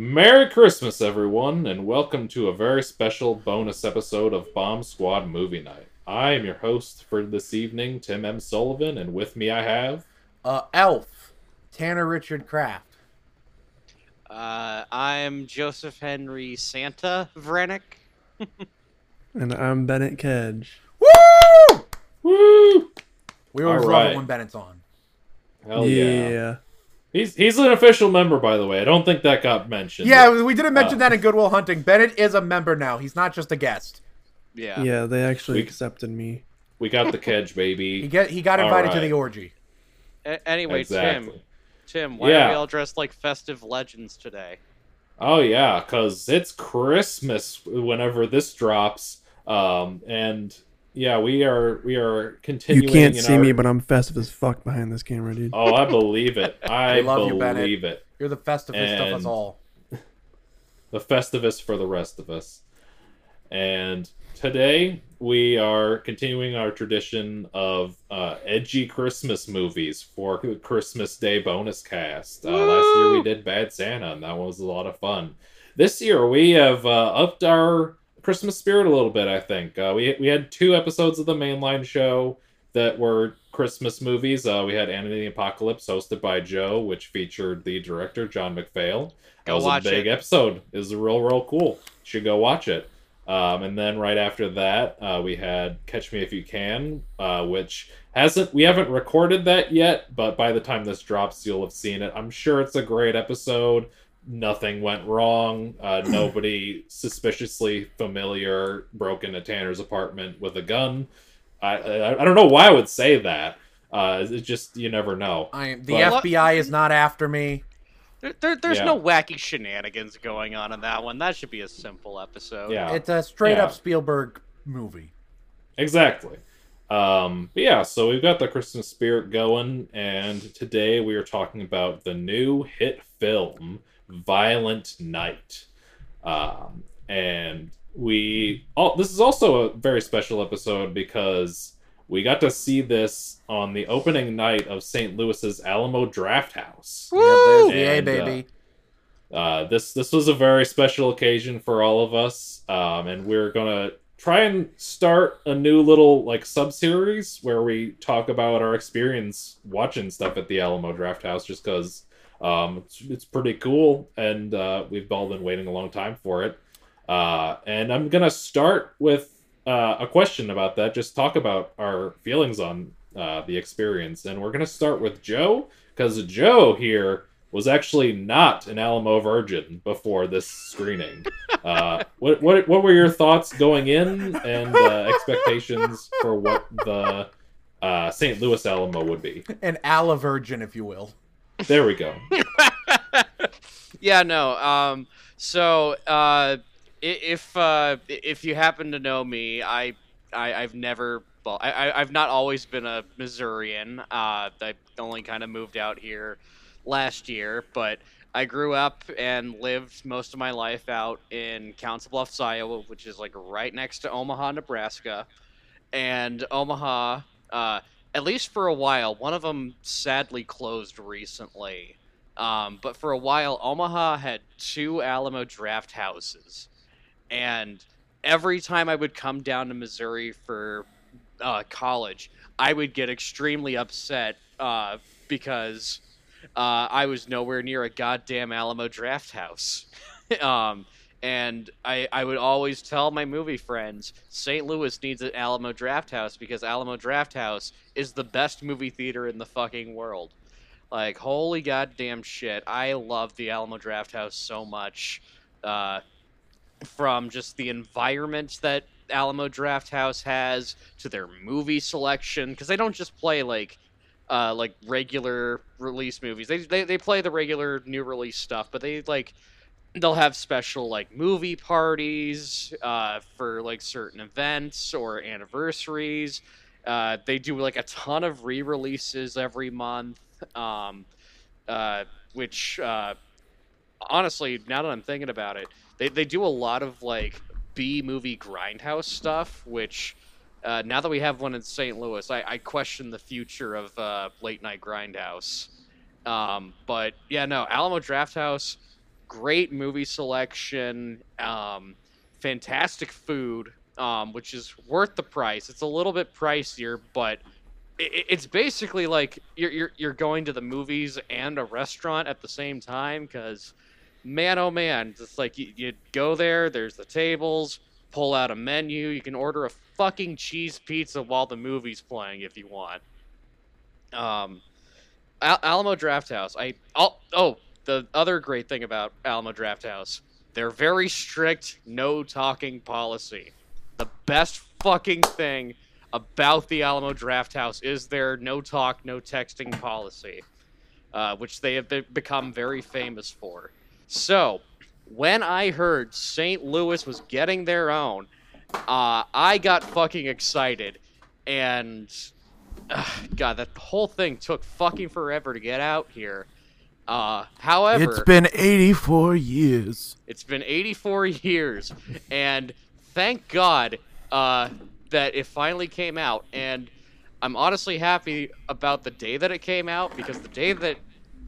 Merry Christmas, everyone, and welcome to a very special bonus episode of Bomb Squad Movie Night. I am your host for this evening, Tim M. Sullivan, and with me I have. Uh, Elf, Tanner Richard Kraft. Uh, I'm Joseph Henry Santa Vrenick. And I'm Bennett Kedge. Woo! Woo! We always All love right. it when Bennett's on. Hell yeah. yeah. He's he's an official member, by the way. I don't think that got mentioned. Yeah, we didn't mention Uh, that in Goodwill Hunting. Bennett is a member now. He's not just a guest. Yeah. Yeah, they actually We- accepted me. we got the Kedge, baby. He get he got All invited to the orgy. A- anyway, exactly. Tim. Tim, why Yeah. are we all dressed like festive legends today? Oh yeah, because it's Christmas whenever this drops. Um, and yeah, we are we are continuing. You can't in see our- me, but I'm festive as fuck behind this camera, dude. Oh, I believe it. I We love you, Bennett. believe it. You're the festivest of us all. The Festivus for the rest of us. And today we are continuing our tradition of uh, edgy Christmas movies for the Christmas Day bonus cast. Uh, last year we did Bad Santa, and that was a lot of fun. This year we have uh, upped our Christmas spirit a little bit. I think uh, we we had two episodes of the mainline show that were Christmas movies. Uh, we had and the Apocalypse, hosted by Joe, which featured the director John McPhail. That Go was a big it. episode. It was real, real cool. You should go watch it. Um, and then right after that, uh, we had Catch Me If You Can, uh, which hasn't we haven't recorded that yet, but by the time this drops, you'll have seen it. I'm sure it's a great episode. Nothing went wrong. Uh, nobody suspiciously familiar broke into Tanner's apartment with a gun. I I, I don't know why I would say that. Uh, it's just you never know. I the But- FBI is not after me. There, there, there's Yeah. no wacky shenanigans going on in that one. That should be a simple episode. Yeah. It's a straight Yeah. up Spielberg movie. Exactly. Um, but yeah, so we've got the Christmas spirit going, and today we are talking about the new hit film, Violent Night. Um, and we all this is also a very special episode because we got to see this on the opening night of St. Louis's Alamo Draft House. Yep, there's the A And, uh, baby. Uh, this this was a very special occasion for all of us, um, and we're gonna try and start a new little like sub series where we talk about our experience watching stuff at the Alamo Draft House, just because um, it's, it's pretty cool, and uh, we've all been waiting a long time for it. Uh, and I'm gonna start with uh, a question about that. Just talk about our feelings on uh, the experience, and we're gonna start with Joe because Joe here was actually not an Alamo Virgin before this screening. Uh, what what what were your thoughts going in and uh, expectations for what the uh, St. Louis Alamo would be? An Ala Virgin, if you will. There we go. yeah, no. Um, so uh, if uh, if you happen to know me, I, I I've never. I, I I've not always been a Missourian. Uh, I only kind of moved out here last year, but I grew up and lived most of my life out in Council Bluffs, Iowa, which is like right next to Omaha, Nebraska. And Omaha, uh, at least for a while, one of them sadly closed recently. Um, but for a while, Omaha had two Alamo draft houses. And every time I would come down to Missouri for uh, college, I would get extremely upset uh, because uh, I was nowhere near a goddamn Alamo draft house. um, and I, I would always tell my movie friends St. Louis needs an Alamo draft house because Alamo draft house is the best movie theater in the fucking world. Like, holy goddamn shit. I love the Alamo Draft House so much. Uh, from just the environment that Alamo Draft House has to their movie selection, because they don't just play like. Uh, like regular release movies, they, they they play the regular new release stuff, but they like they'll have special like movie parties uh, for like certain events or anniversaries. Uh, they do like a ton of re-releases every month, um, uh, which uh, honestly, now that I'm thinking about it, they they do a lot of like B movie grindhouse stuff, which. Uh, now that we have one in St. Louis, I, I question the future of uh, late night grindhouse. Um, but yeah, no, Alamo Draft House great movie selection, um, fantastic food, um, which is worth the price. It's a little bit pricier, but it, it's basically like you're, you're you're going to the movies and a restaurant at the same time because man oh man it's like you, you go there there's the tables pull out a menu you can order a fucking cheese pizza while the movie's playing if you want um Al- alamo draft house i oh, oh the other great thing about alamo draft house they're very strict no talking policy the best fucking thing about the Alamo Draft House is their no talk, no texting policy, uh, which they have be- become very famous for. So, when I heard St. Louis was getting their own, uh, I got fucking excited, and uh, God, that whole thing took fucking forever to get out here. Uh, however, It's been 84 years. it's been 84 years, and thank God uh, that it finally came out. And I'm honestly happy about the day that it came out because the day that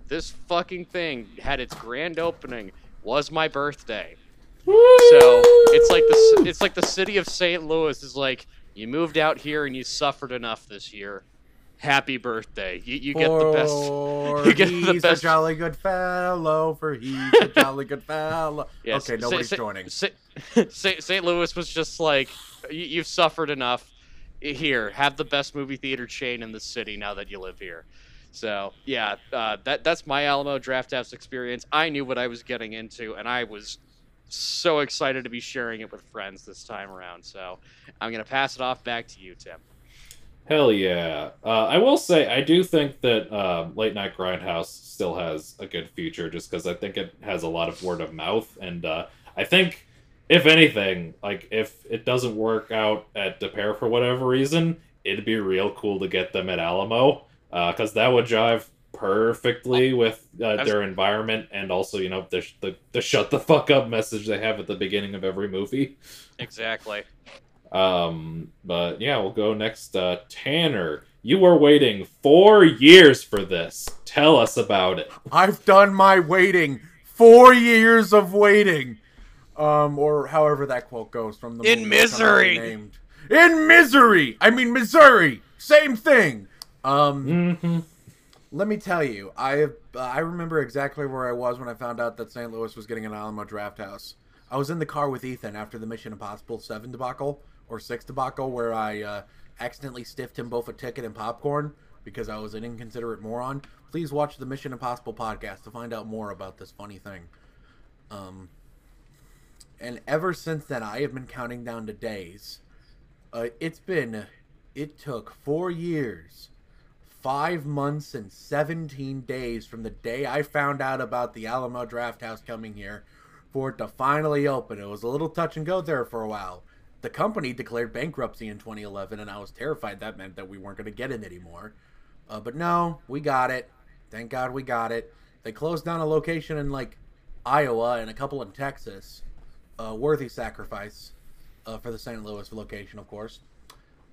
this fucking thing had its grand opening was my birthday. So it's like the it's like the city of St. Louis is like you moved out here and you suffered enough this year. Happy birthday! You, you get the best. You get the he's best- a jolly good fellow. For he's a jolly good fellow. Yes, okay, nobody's joining. Sa- Sa- St. Louis was just like, "You- you've suffered enough. Here, have the best movie theater chain in the city now that you live here. So yeah, uh, that that's my Alamo Draft House experience. I knew what I was getting into, and I was so excited to be sharing it with friends this time around. So I'm gonna pass it off back to you, Tim. Hell yeah. Uh, I will say, I do think that um, Late Night Grindhouse still has a good future just because I think it has a lot of word of mouth. And uh, I think, if anything, like if it doesn't work out at DePere for whatever reason, it'd be real cool to get them at Alamo because that would jive perfectly with uh, their environment and also, you know, the, the, the shut the fuck up message they have at the beginning of every movie. Exactly. Um, but yeah, we'll go next. Uh, Tanner, you were waiting four years for this. Tell us about it. I've done my waiting. Four years of waiting. Um, or however that quote goes from the In movie misery. named. In misery. I mean Missouri. Same thing. Um, Mm-hmm. let me tell you, I have, uh, I remember exactly where I was when I found out that St. Louis was getting an Alamo Draft House. I was in the car with Ethan after the Mission Impossible Seven debacle or Six debacle, where I uh, accidentally stiffed him both a ticket and popcorn because I was an inconsiderate moron. Please watch the Mission Impossible podcast to find out more about this funny thing. Um, and ever since then, I have been counting down to days. Uh, it's been, it took four years five months and 17 days from the day I found out about the Alamo Draft House coming here for it to finally open. It was a little touch and go there for a while. The company declared bankruptcy in 2011, and I was terrified that meant that we weren't going to get it anymore. Uh, but no, we got it. Thank God we got it. They closed down a location in like Iowa and a couple in Texas. A worthy sacrifice uh, for the St. Louis location, of course.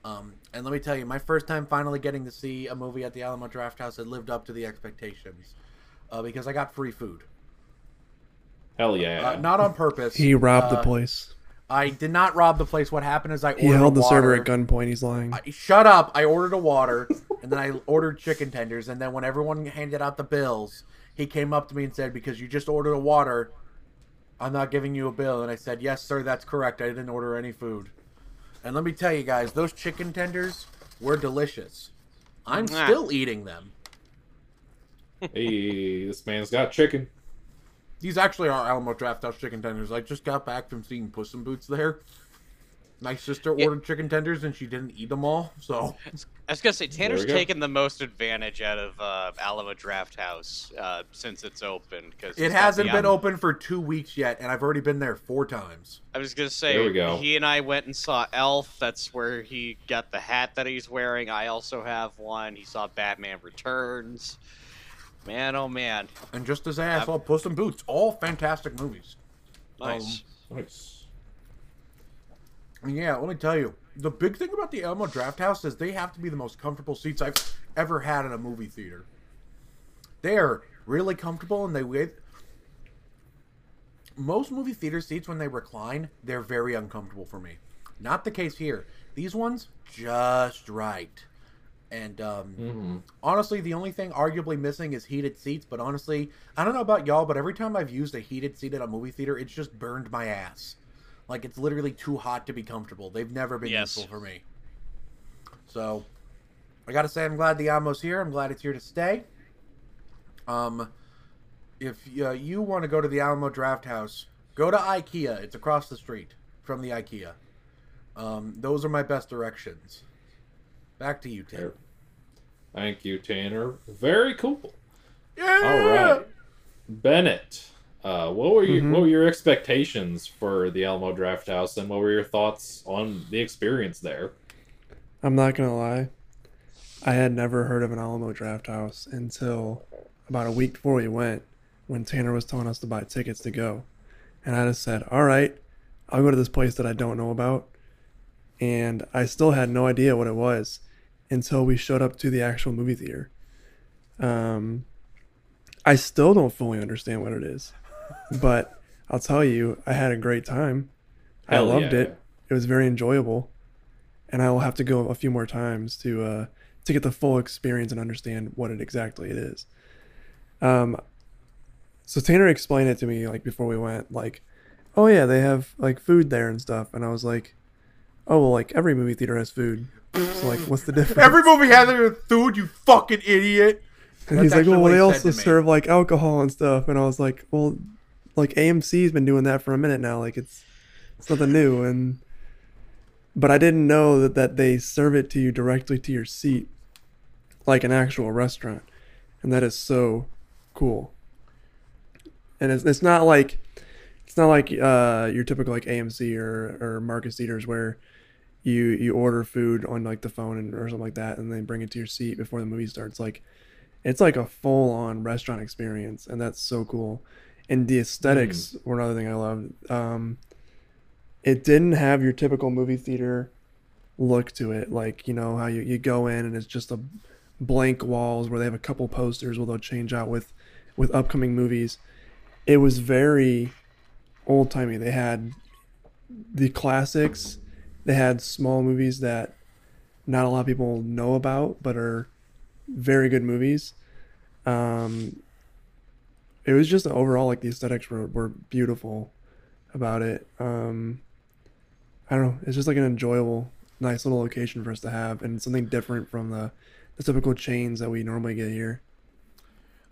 Um, and let me tell you, my first time finally getting to see a movie at the Alamo Draft House had lived up to the expectations uh, because I got free food. Hell yeah. Uh, not on purpose. He robbed the Uh, place. I did not rob the place. What happened is I ordered He held a the server at gunpoint. He's lying. I, shut up! I ordered a water, and then I ordered chicken tenders, and then when everyone handed out the bills, he came up to me and said, "Because you just ordered a water, I'm not giving you a bill." And I said, "Yes, sir, that's correct. I didn't order any food." And let me tell you guys, those chicken tenders were delicious. I'm still eating them. hey, this man's got chicken. These actually are Alamo Draft House chicken tenders. I just got back from seeing Puss in Boots there. My sister Yeah. ordered chicken tenders and she didn't eat them all, so I was gonna say Tanner's we taken the most advantage out of uh, Alamo Draft House uh, since it's opened because it hasn't been open for two weeks yet, and I've already been there four times. I was gonna say There we go. he and I went and saw Elf. That's where he got the hat that he's wearing. I also have one. He saw Batman Returns. Man, oh man, And just as I asked, well, Puss in Boots, all fantastic movies. nice. Um, nice. And yeah, let me tell you, the big thing about the Alamo Draft House is they have to be the most comfortable seats I've ever had in a movie theater. They are really comfortable, and they wait. most movie theater seats when they recline, they're very uncomfortable for me. Not the case here. These ones just right. And um, hmm honestly, the only thing arguably missing is heated seats. But honestly, I don't know about y'all, but every time I've used a heated seat at a movie theater, it's just burned my ass. Like it's literally too hot to be comfortable. They've never been Yes. useful for me. So, I gotta say, I'm glad the Alamo's here. I'm glad it's here to stay. Um, if uh, you want to go to the Alamo Draft House, go to IKEA. It's across the street from the IKEA. Um, those are my best directions. Back to you, Tanner. Thank you, Tanner. Very cool. Yeah. All right, Bennett. Uh, what were you? Mhm. What were your expectations for the Alamo Draft House, and what were your thoughts on the experience there? I'm not gonna lie. I had never heard of an Alamo Draft House until about a week before we went, when Tanner was telling us to buy tickets to go, and I just said, "All right, I'll go to this place that I don't know about," and I still had no idea what it was until we showed up to the actual movie theater. Um, I still don't fully understand what it is, but I'll tell you, I had a great time. I loved yeah. it. It was very enjoyable and I will have to go a few more times to uh, to get the full experience and understand what it exactly it is. Um, so Tanner explained it to me like before we went, like, oh yeah, they have like food there and stuff, and I was like, oh well, like every movie theater has food. So like, what's the difference? Every movie has their food, you fucking idiot. and he's That's like, well, they also said to me. serve like alcohol and stuff, and I was like, well, like AMC's been doing that for a minute now, like it's it's nothing new, and but I didn't know that that they serve it to you directly to your seat, like an actual restaurant, and that is so cool. And it's it's not like it's not like uh your typical like AMC or or Marcus theaters where you you order food on like the phone and or something like that, and they bring it to your seat before the movie starts. Like it's like a full on restaurant experience, and that's so cool. And the aesthetics were another thing I loved. Um, it didn't have your typical movie theater look to it, like you know how you, you go in and it's just a blank walls where they have a couple posters where they'll change out with with upcoming movies. It was very old timey. They had the classics. They had small movies that not a lot of people know about, but are very good movies. Um, it was just overall like the aesthetics were, were beautiful about it. Um, I don't know. It's just like an enjoyable, nice little location for us to have, and something different from the, the typical chains that we normally get here.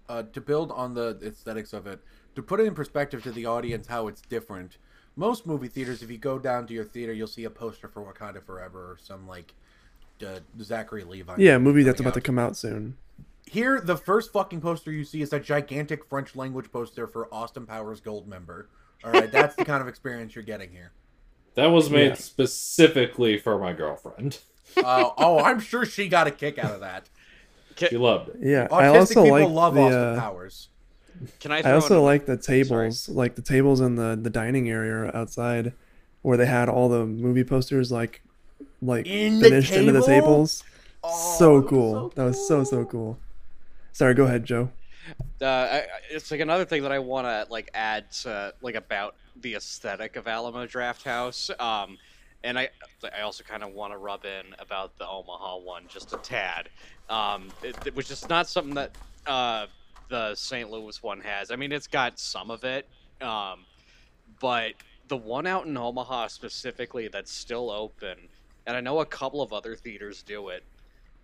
uh, to build on the aesthetics of it, to put it in perspective to the audience how it's different. Most movie theaters, if you go down to your theater, you'll see a poster for Wakanda Forever or some like uh, Zachary Levi. Yeah, a movie that's coming about to come out soon. Here, the first fucking poster you see is a gigantic French language poster for Austin Powers Gold member. All right, that's the kind of experience you're getting here. That was made Yeah. specifically for my girlfriend. Uh, oh, I'm sure she got a kick out of that. She loved it. Yeah, Autistic I also people like love the. Austin uh, Powers. Can I? I also in- like the tables, like the tables in the the dining area outside, where they had all the movie posters like like In the finished into the tables. Oh, so that was cool. That was so so cool. Sorry, go ahead, Joe. uh, I, I- it's like another thing that I want to like add to like about the aesthetic of Alamo Draft House. Um, and I I also kind of want to rub in about the Omaha one just a tad, um, it, which is not something that uh, the St. Louis one has. I mean, it's got some of it, um, but the one out in Omaha specifically that's still open, and I know a couple of other theaters do it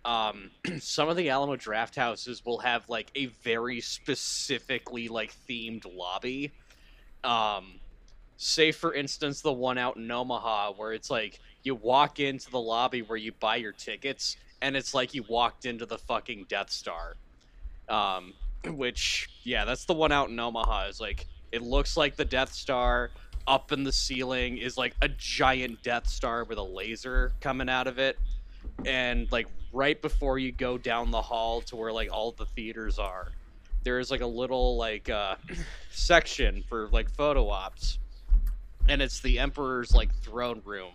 um, some of the Alamo draft houses will have like a very specifically like themed lobby. Um, say for instance the one out in Omaha where it's like you walk into the lobby where you buy your tickets and it's like you walked into the fucking Death Star. Um, which yeah, that's the one out in Omaha. Is like it looks like the Death Star. Up in the ceiling is like a giant Death Star with a laser coming out of it and like right before you go down the hall to where like all the theaters are there's like a little like uh section for like photo ops and it's the emperor's like throne room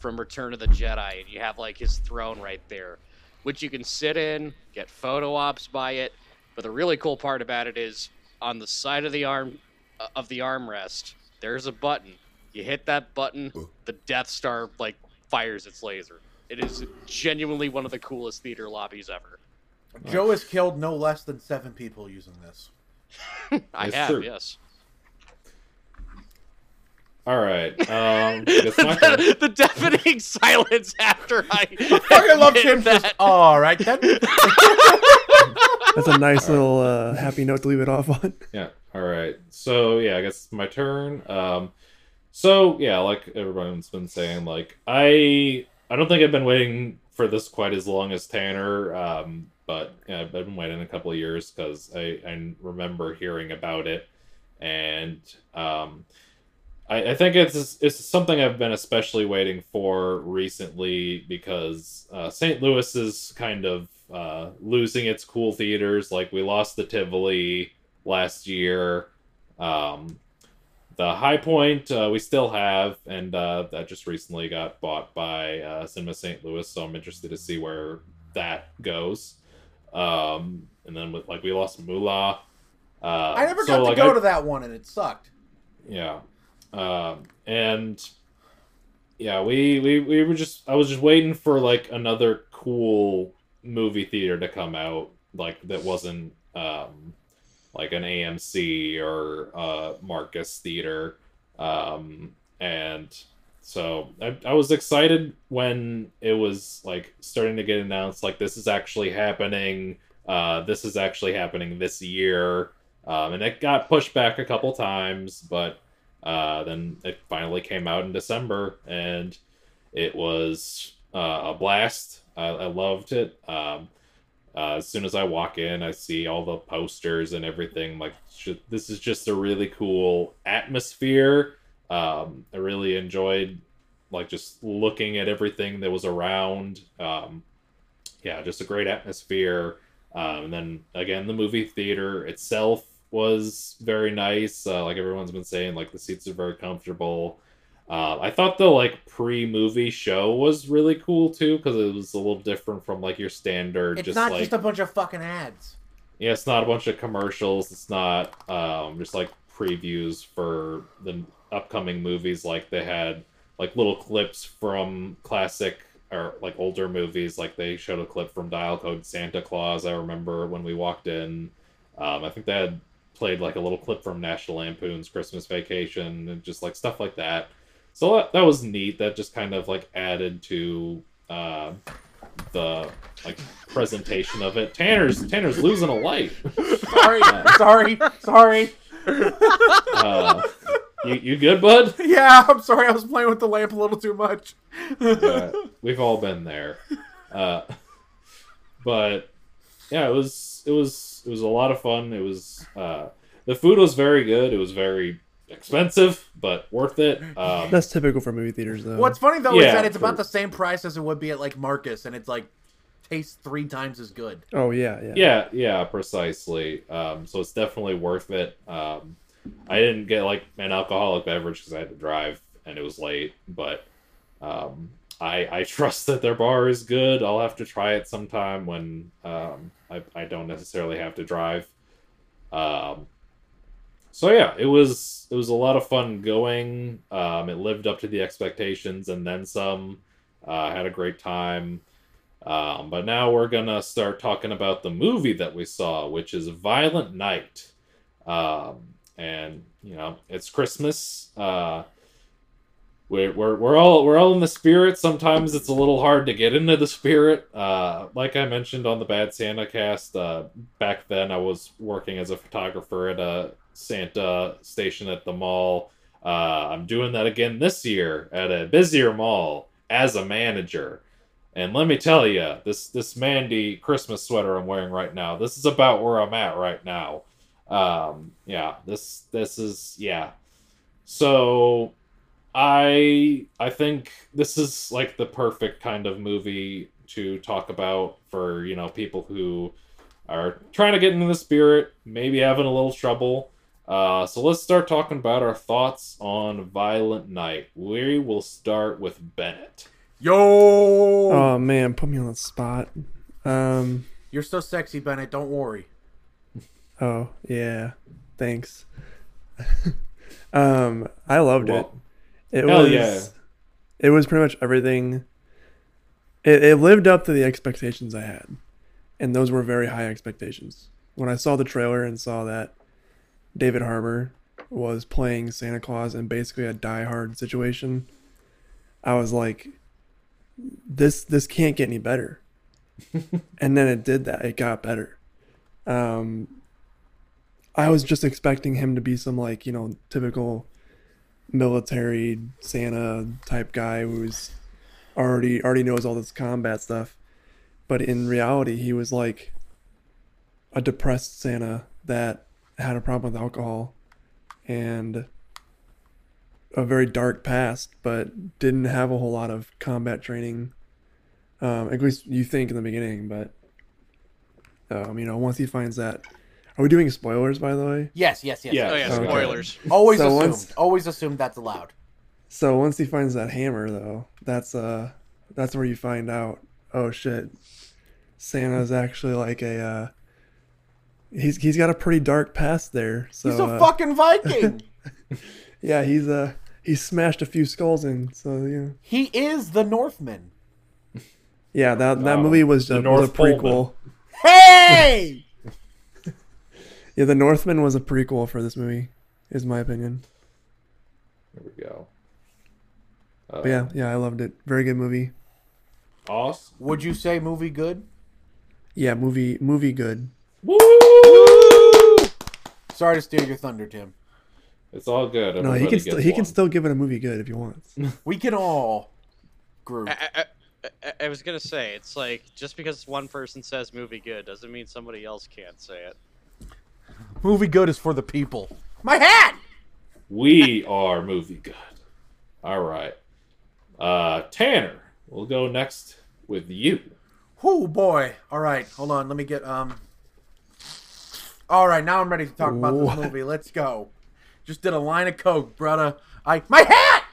from return of the jedi and you have like his throne right there which you can sit in get photo ops by it but the really cool part about it is on the side of the arm uh, of the armrest, there's a button. You hit that button, the Death Star like fires its laser. It is genuinely one of the coolest theater lobbies ever. Joe has killed no less than seven people using this. I It's have, true. yes. All right. Um, it's my turn. the, the deafening silence after I I love hit Jim just. that. All right then. That's a nice little uh, happy note to leave it off on. Yeah. All right. So yeah, I guess it's my turn. Um, so yeah, like everyone's been saying, like I I don't think I've been waiting for this quite as long as Tanner. Um, but yeah, I've been waiting a couple of years because I I remember hearing about it, and um, I, I think it's it's something I've been especially waiting for recently because uh, St. Louis is kind of uh, losing its cool theaters. Like we lost the Tivoli last year. Um, the Hi-Pointe uh, we still have, and uh, that just recently got bought by uh, Cinema St. Louis. So I'm interested to see where that goes. Um, and then with like we lost Moolah. Uh, I never so, got like, to go I- to that one, and it sucked. yeah. Um, and yeah, we, we we were just I was just waiting for like another cool movie theater to come out like that wasn't um like an AMC or uh Marcus theater. Um and so I, I was excited when it was like starting to get announced like this is actually happening. Uh this is actually happening this year. Um, and it got pushed back a couple times, but uh, then it finally came out in December, and it was uh, a blast. I, I loved it. Um, uh, as soon as I walk in, I see all the posters and everything. Like, this is just a really cool atmosphere. Um, I really enjoyed like just looking at everything that was around. Um, yeah, just a great atmosphere. Um, and then again, the movie theater itself was very nice. Uh, like everyone's been saying, like the seats are very comfortable. Uh, I thought the like pre-movie show was really cool too because it was a little different from like your standard. It's just not like just a bunch of fucking ads. yeah, it's not a bunch of commercials. It's not um, just like previews for the upcoming movies. Like they had like little clips from classic or like older movies. Like they showed a clip from Dial Code Santa Claus. I remember when we walked in. Um, I think they had played like a little clip from National Lampoon's Christmas Vacation and just like stuff like that. So that, that was neat. That just kind of like added to uh, the like presentation of it. Tanner's Tanner's losing a light. Sorry, sorry, sorry. Uh, you you good, bud? Yeah, I'm sorry. I was playing with the lamp a little too much. Yeah, we've all been there. Uh, but yeah, it was it was it was a lot of fun. It was uh, the food was very good. It was very expensive, but worth it. Um, That's typical for movie theaters, though. What's funny though is Yeah, that it's about true. the same price as it would be at like Marcus, and it's like tastes three times as good. Oh yeah, yeah. yeah, yeah, precisely. Um, so it's definitely worth it. Um, I didn't get like an alcoholic beverage because I had to drive and it was late, but um, I I trust that their bar is good. I'll have to try it sometime when um, I I don't necessarily have to drive. Um, so yeah, it was it was a lot of fun going. Um, it lived up to the expectations and then some. Uh, had a great time. Um, but now we're gonna start talking about the movie that we saw, which is Violent Night. Um, and you know, it's Christmas. Uh, we're, we're, we're all we're all in the spirit. Sometimes it's a little hard to get into the spirit. Uh, like I mentioned on the Bad Santa cast, uh, back then I was working as a photographer at a Santa station at the mall. Uh, I'm doing that again this year at a busier mall as a manager. And let me tell you, this this Mandy Christmas sweater I'm wearing right now, this is about where I'm at right now. Um, yeah, this this is yeah. So I I think this is like the perfect kind of movie to talk about for, you know, people who are trying to get into the spirit, maybe having a little trouble. Uh, so let's start talking about our thoughts on Violent Night. We will start with Bennett. Yo, Oh man, put me on the spot. Um. you're so sexy, Bennett. Don't worry. Oh yeah, thanks. Um, I loved Well, it. It hell was yeah. it was pretty much everything. It, it lived up to the expectations I had, and those were very high expectations. When I saw the trailer and saw that David Harbour was playing Santa Claus in basically a Die Hard situation, I was like, "This this can't get any better." and then it did that. It got better. Um, I was just expecting him to be some like you know typical military Santa type guy who's already already knows all this combat stuff, but in reality he was like a depressed Santa that had a problem with alcohol and a very dark past, but didn't have a whole lot of combat training. Um, at least you think in the beginning, but um, you know once he finds that. Are we doing spoilers by the way? Yes, yes, yes. Yeah. Oh yeah, Okay. spoilers. Always So assumed. once- Always assumed that's allowed. So once he finds that hammer, though, that's uh, that's where you find out. Oh shit, Santa's actually like a. Uh, he's he's got a pretty dark past there. So He's a uh, fucking Viking. yeah, he's uh he's smashed a few skulls in. So yeah, he is the Northman. yeah that that Wow. movie was, The a, was a North Poleman. prequel. Hey! Yeah, the Northman was a prequel for this movie, is my opinion. There we go. Uh, yeah, yeah, I loved it. Very good movie. Awesome. Would you say movie good? Yeah, movie movie good. Woo! Sorry to steal your thunder, Tim. It's all good. No, he can still gets he can still give it a movie good if he wants. We can all group. I, I, I, I was gonna say it's like just because one person says movie good doesn't mean somebody else can't say it. Movie good is for the people. My hat! We are movie good. All right. Uh, Tanner, we'll go next with you. Oh boy. All right, hold on. Let me get um. All right, now I'm ready to talk about What? this movie. Let's go. Just did a line of coke, brother. I my hat.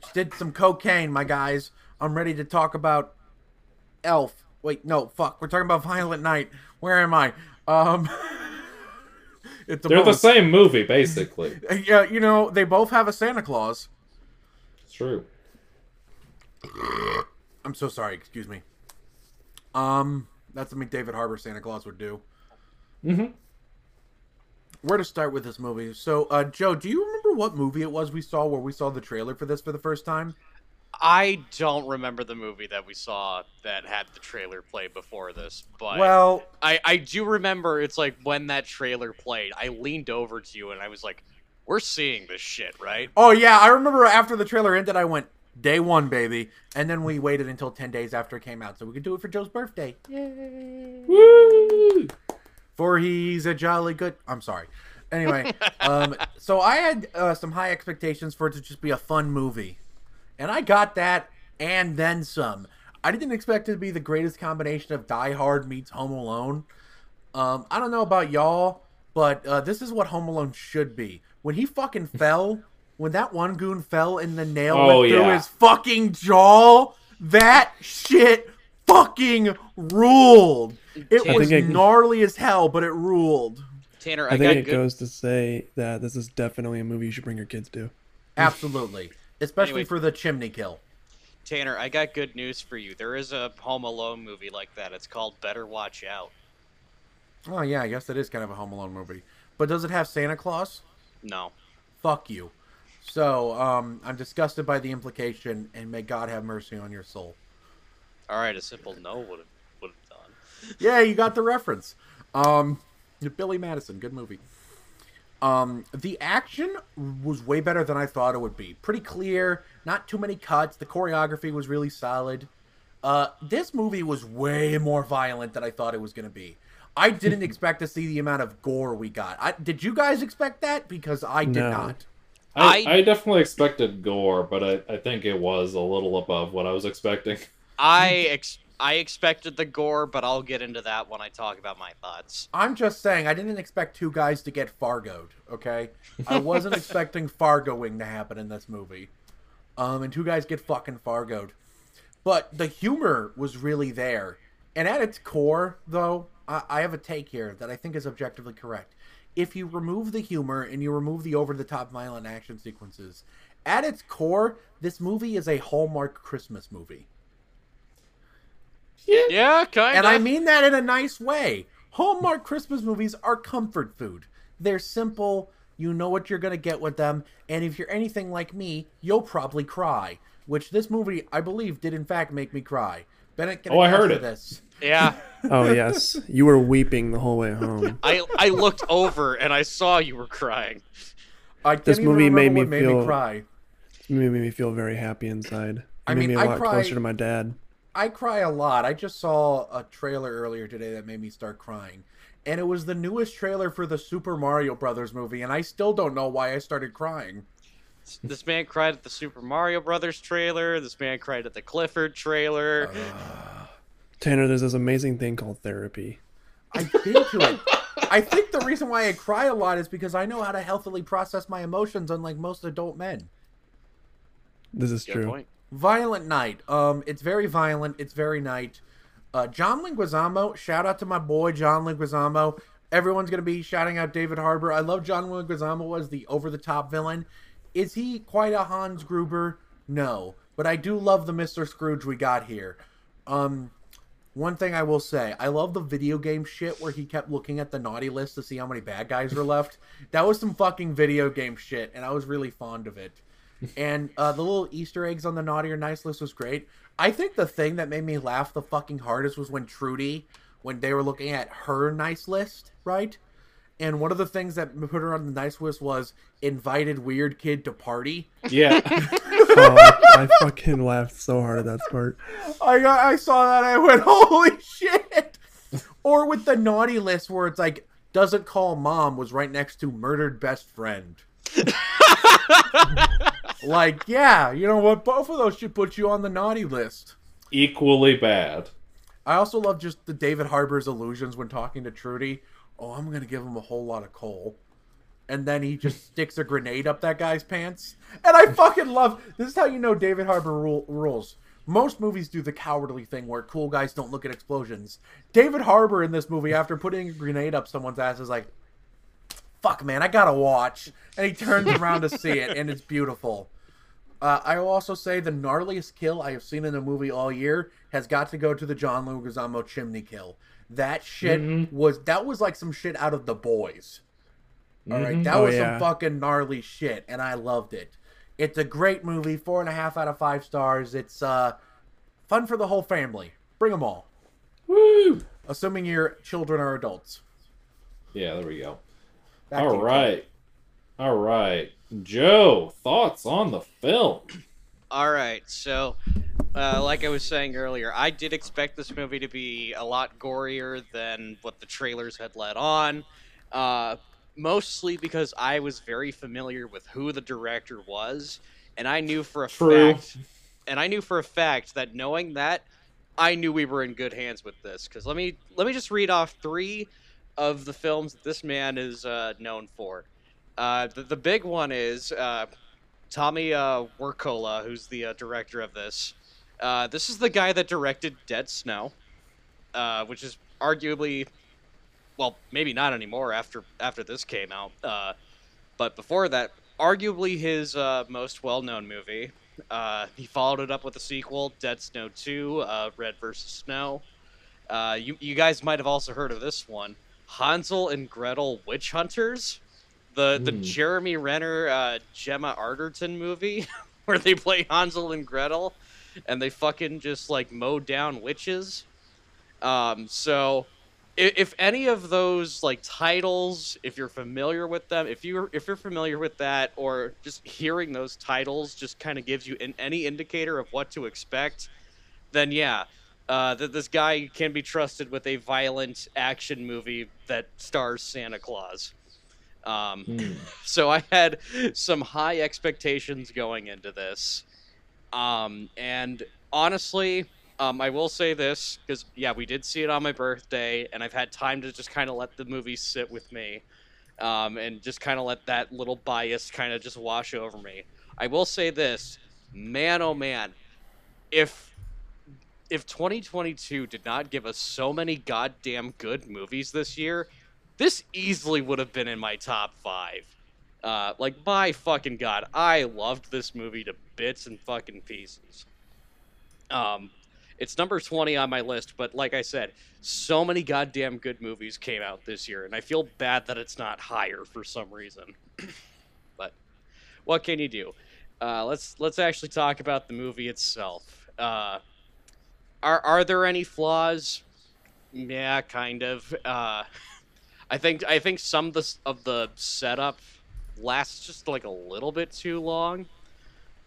Just did some cocaine, my guys. I'm ready to talk about Elf. Wait, no, fuck. We're talking about Violent Night. Where am I? Um. it's They're the same movie, basically. Yeah, you know they both have a Santa Claus. It's true. I'm so sorry. Excuse me. Um, that's something McDavid Harbour Santa Claus would do. Mhm. Where to start with this movie? So, uh, Joe, do you remember what movie it was we saw where we saw the trailer for this for the first time? I don't remember the movie that we saw that had the trailer play before this, but Well, I, I do remember it's like when that trailer played, I leaned over to you and I was like, "We're seeing this shit, right?" oh yeah, I remember after the trailer ended, I went day one, baby, and then we waited until ten days after it came out so we could do it for Joe's birthday. Yay. Woo! For he's a jolly good. I'm sorry. Anyway, um, so I had uh, some high expectations for it to just be a fun movie, and I got that and then some. I didn't expect it to be the greatest combination of Die Hard meets Home Alone. Um, I don't know about y'all, but uh, this is what Home Alone should be. When he fucking fell, when that one goon fell and the nail Oh, went through yeah. his fucking jaw, that shit fucking ruled. It I was it- gnarly as hell, but it ruled. Tanner, I I, think got it good. goes to say that this is definitely a movie you should bring your kids to. Absolutely. Especially Anyway. for the chimney kill. Tanner, I got good news for you. There is a Home Alone movie like that. It's called Better Watch Out. Oh, yeah, I guess it is kind of a Home Alone movie. But does it have Santa Claus? No. Fuck you. So, um, I'm disgusted by the implication, and may God have mercy on your soul. All right, a simple no would have would have done. Yeah, you got the reference. Um, Billy Madison, good movie. Um, the action was way better than I thought it would be. Pretty clear, not too many cuts. The choreography was really solid. Uh, this movie was way more violent than I thought it was going to be. I didn't expect to see the amount of gore we got. I, did you guys expect that? Because I did No. not. I, I- I definitely expected gore, but I, I think it was a little above what I was expecting. I ex- I expected the gore, but I'll get into that when I talk about my thoughts. I'm just saying, I didn't expect two guys to get Fargoed, okay? I wasn't expecting Fargoing to happen in this movie. Um, and two guys get fucking Fargoed. But the humor was really there. And at its core, though, I, I have a take here that I think is objectively correct. If you remove the humor and you remove the over the top violent action sequences, at its core, this movie is a Hallmark Christmas movie. Yeah, kind of. And. I mean that in a nice way. Hallmark Christmas movies are comfort food. They're simple, you know what you're going to get with them, and if you're anything like me, you'll probably cry. Which this movie, I believe, did in fact make me cry. Bennett, can Oh, I heard to it. This. Yeah. Oh yes, you were weeping the whole way home. I I looked over and I saw you were crying. I can't This movie remember made me what made feel- me cry. It made me feel very happy inside. It I made mean, me a I lot cry- closer to my dad. I cry a lot. I just saw a trailer earlier today that made me start crying. And it was the newest trailer for the Super Mario Brothers movie, and I still don't know why I started crying. This man cried at the Super Mario Brothers trailer. This man cried at the Clifford trailer. Tanner, there's this amazing thing called therapy. I've been to it. I think the reason why I cry a lot is because I know how to healthily process my emotions, unlike most adult men. This is Good true. point. Violent Night. Um, it's very violent. It's very night. Uh, John Leguizamo. Shout out to my boy John Leguizamo. Everyone's gonna be shouting out David Harbour. I love John Leguizamo as the over-the-top villain. Is he quite a Hans Gruber? No, but I do love the Mister Scrooge we got here. Um, one thing I will say, I love the video game shit where he kept looking at the naughty list to see how many bad guys were left. That was some fucking video game shit, and I was really fond of it. And uh, the little Easter eggs on the naughty or nice list was great. I think the thing that made me laugh the fucking hardest was when Trudy, when they were looking at her nice list, right? And one of the things that put her on the nice list was invited weird kid to party. Yeah. Oh, I, I fucking laughed so hard at that part. I got, I saw that. And I went, holy shit! Or with the naughty list where it's like doesn't call mom was right next to murdered best friend. like, yeah, you know what? Both of those should put you on the naughty list. Equally bad. I also love just the David Harbour's illusions when talking to Trudy. Oh, I'm gonna give him a whole lot of coal. And then he just sticks a grenade up that guy's pants. And I fucking love this is how you know David Harbour rule, rules. Most movies do the cowardly thing where cool guys don't look at explosions. David Harbour in this movie, after putting a grenade up someone's ass, is like, fuck man, I gotta watch. And he turns around to see it, and it's beautiful. Uh, I will also say the gnarliest kill I have seen in a movie all year has got to go to the John Leguizamo chimney kill. That shit Mhm. was that was like some shit out of the boys. All right, Mhm. that Oh, was yeah. some fucking gnarly shit, and I loved it. It's a great movie, four and a half out of five stars. It's uh, fun for the whole family. Bring them all, Woo! assuming your children are adults. Yeah, there we go. Back to All you, right. All right. Joe, thoughts on the film? All right, so uh, like I was saying earlier, I did expect this movie to be a lot gorier than what the trailers had led on. Uh, mostly because I was very familiar with who the director was, and I knew for a True. fact, and I knew for a fact that knowing that, I knew we were in good hands with this. Because let me let me just read off three of the films that this man is uh, known for. Uh, the, the big one is uh, Tommy uh, Wirkola, who's the uh, director of this. Uh, this is the guy that directed Dead Snow, uh, which is arguably, well, maybe not anymore after after this came out. Uh, but before that, arguably his uh, most well-known movie. Uh, he followed it up with a sequel, Dead Snow 2, uh, Red vs. Snow. Uh, you, you guys might have also heard of this one, Hansel and Gretel Witch Hunters, the the Hmm. Jeremy Renner uh, Gemma Arterton movie, where they play Hansel and Gretel, and they fucking just like mow down witches. Um, so if, if any of those like titles, if you're familiar with them, if you if you're familiar with that, or just hearing those titles just kind of gives you an, any indicator of what to expect, then yeah, uh, that this guy can be trusted with a violent action movie that stars Santa Claus. Um, Hmm. so I had some high expectations going into this. Um, and honestly, um, I will say this because yeah, we did see it on my birthday, and I've had time to just kind of let the movie sit with me, um, and just kind of let that little bias kind of just wash over me. I will say this, man, oh man, if if 2022 did not give us so many goddamn good movies this year, this easily would have been in my top five. Uh, like my fucking god, I loved this movie to bits and fucking pieces. Um, it's number 20 on my list, but like I said, so many goddamn good movies came out this year, and I feel bad that it's not higher for some reason. but what can you do? Uh, let's let's actually talk about the movie itself. Uh, are are there any flaws? Yeah, kind of. Uh, I think I think some of the of the setup lasts just like a little bit too long.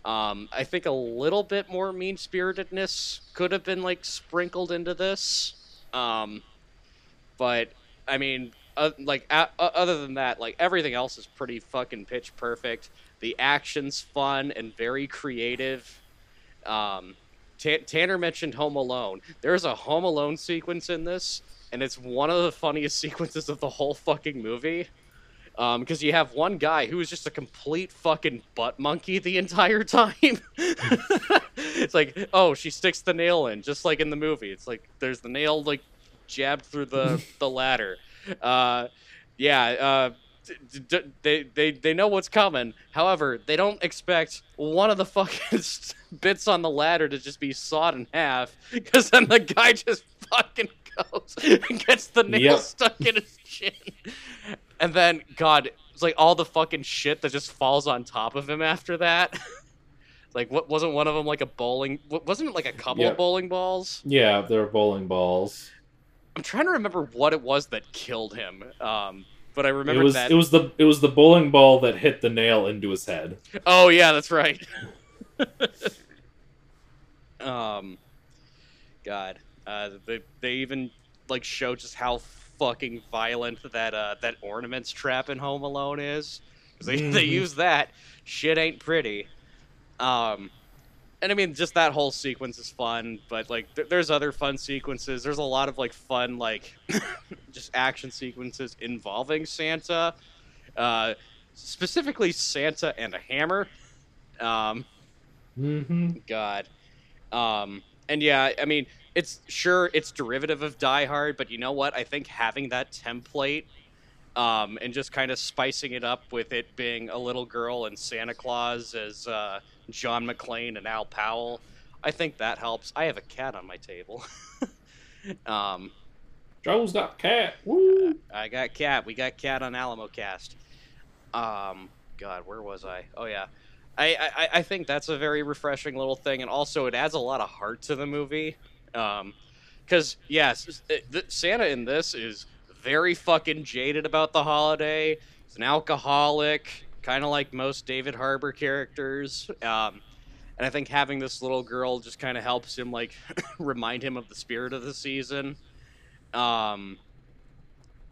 Um, I think a little bit more mean spiritedness could have been like sprinkled into this. Um, but I mean, uh, like other than that, like everything else is pretty fucking pitch perfect. The action's fun and very creative. Um, T- Tanner mentioned Home Alone. There's a Home Alone sequence in this, and it's one of the funniest sequences of the whole fucking movie because um, you have one guy who is just a complete fucking butt monkey the entire time. it's like, oh, she sticks the nail in, just like in the movie. It's like there's the nail like jabbed through the the ladder. Uh, yeah, uh, d- d- they they they know what's coming. However, they don't expect one of the fucking bits on the ladder to just be sawed in half, because then the guy just fucking goes and gets the nail yep. stuck in his chin. And then, God, it's like all the fucking shit that just falls on top of him after that. like, what wasn't one of them like a bowling? Wasn't it like a couple of bowling balls? Yeah, they were bowling balls. I'm trying to remember what it was that killed him. Um, but I remember it was that it was the it was the bowling ball that hit the nail into his head. Oh yeah, that's right. um, God, uh, they they even like show just how fucking violent that uh, that ornaments trap in Home Alone is. They, mm-hmm. they use that. Shit ain't pretty. Um, and I mean, just that whole sequence is fun, but like, th- there's other fun sequences. There's a lot of like fun, like, just action sequences involving Santa, uh, specifically Santa and a hammer. Um, mm-hmm. God, um, and yeah, I mean, it's sure it's derivative of Die Hard, but you know what? I think having that template um, and just kind of spicing it up with it being a little girl and Santa Claus as uh, John McClane and Al Powell, I think that helps. I have a cat on my table. um, Joe's got cat. Woo! I got cat. We got cat on Alamo Cast. Um, God, where was I? Oh yeah. I, I, I think that's a very refreshing little thing, and also it adds a lot of heart to the movie. Um, because yes, Santa in this is very fucking jaded about the holiday. He's an alcoholic, kind of like most David Harbour characters. Um, and I think having this little girl just kind of helps him like remind him of the spirit of the season. Um,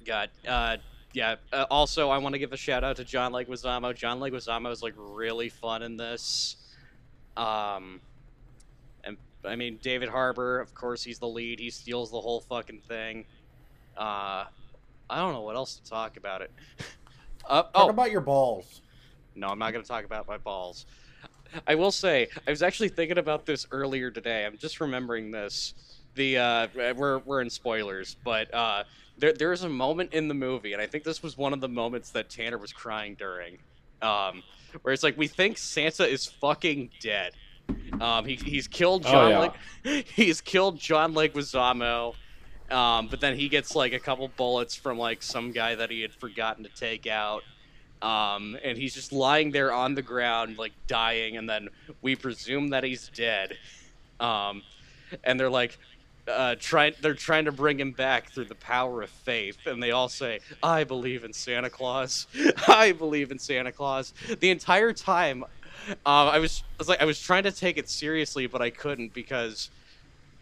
God, uh, yeah. Uh, also, I want to give a shout out to John Leguizamo. John Leguizamo is like really fun in this. Um, I mean, David Harbour, of course, he's the lead. He steals the whole fucking thing. Uh, I don't know what else to talk about it. uh, talk oh. about your balls. No, I'm not going to talk about my balls. I will say, I was actually thinking about this earlier today. I'm just remembering this. The uh, we're we're in spoilers, but uh, there there's a moment in the movie, and I think this was one of the moments that Tanner was crying during, um, where it's like we think Santa is fucking dead um, he, he's killed oh, John. Oh, yeah. Leg- he's killed John Leguizamo. Um, but then he gets like a couple bullets from like some guy that he had forgotten to take out. Um, and he's just lying there on the ground, like dying. And then we presume that he's dead. Um, and they're like, uh, trying they're trying to bring him back through the power of faith and they all say i believe in santa claus i believe in santa claus the entire time um, I was, I was like, I was trying to take it seriously, but I couldn't because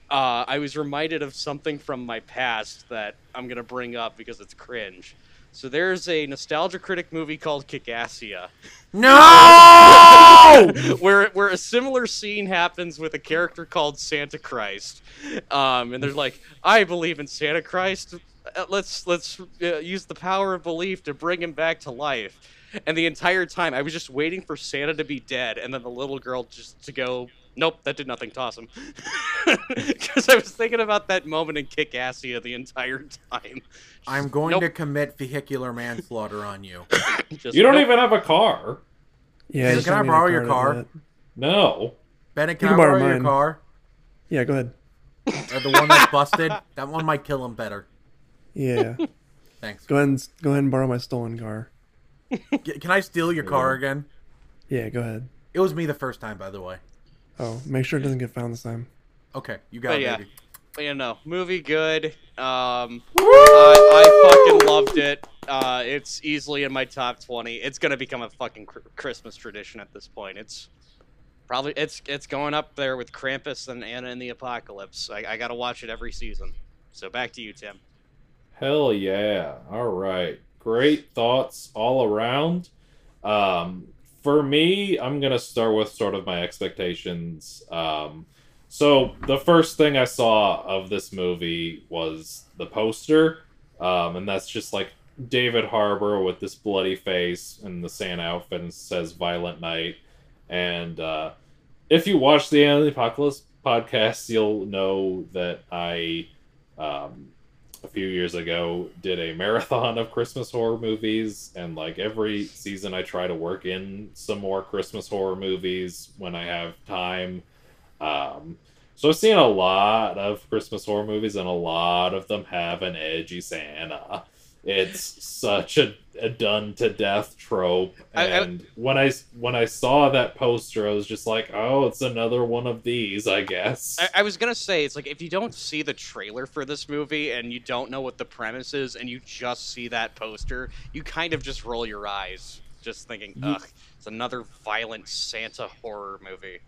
uh, I was reminded of something from my past that I'm gonna bring up because it's cringe. So there's a nostalgia critic movie called Kickassia. No! where where a similar scene happens with a character called Santa Christ, um, and they're like, "I believe in Santa Christ. Uh, let's let's uh, use the power of belief to bring him back to life." And the entire time, I was just waiting for Santa to be dead, and then the little girl just to go Nope, that did nothing. Toss him. Because I was thinking about that moment in Kickassia the entire time. I'm going Nope. to commit vehicular manslaughter on you. Just, You don't nope. even have a car. Yeah. Hey, can I don't need a borrow your car? No. Bennett, can You I can borrow borrow your mine. car? Yeah, go ahead. Or uh, the one that's busted? that one might kill him better. Yeah. Thanks. go ahead and go ahead and borrow my stolen car. G- Can I steal your car again? Yeah, go ahead. It was me the first time, by the way. Oh, make sure it doesn't get found this time. Okay, you got But it, yeah. baby. But you know, movie good. Um, I, I fucking loved it. Uh, it's easily in my top twenty. It's gonna become a fucking cr- Christmas tradition at this point. It's probably it's it's going up there with Krampus and Anna and the Apocalypse. I, I gotta watch it every season. So back to you, Tim. Hell yeah. All right. Great thoughts all around. Um, for me, I'm going to start with sort of my expectations. Um, so, the first thing I saw of this movie was the poster. Um, and that's just like David Harbour with this bloody face and the Santa outfit and says Violent Night. And uh, if you watch the End of the Apocalypse podcast, you'll know that I. Um, a few years ago did a marathon of Christmas horror movies, and like every season, I try to work in some more Christmas horror movies when I have time. Um, so I've seen a lot of Christmas horror movies, and a lot of them have an edgy Santa. It's such a, a done to death trope, I- I- and when I when I saw that poster, I was just like, "Oh, it's another one of these, I guess." I, I was gonna say it's like if you don't see the trailer for this movie and you don't know what the premise is and you just see that poster, you kind of just roll your eyes, just thinking, "Ugh, it's another violent Santa horror movie."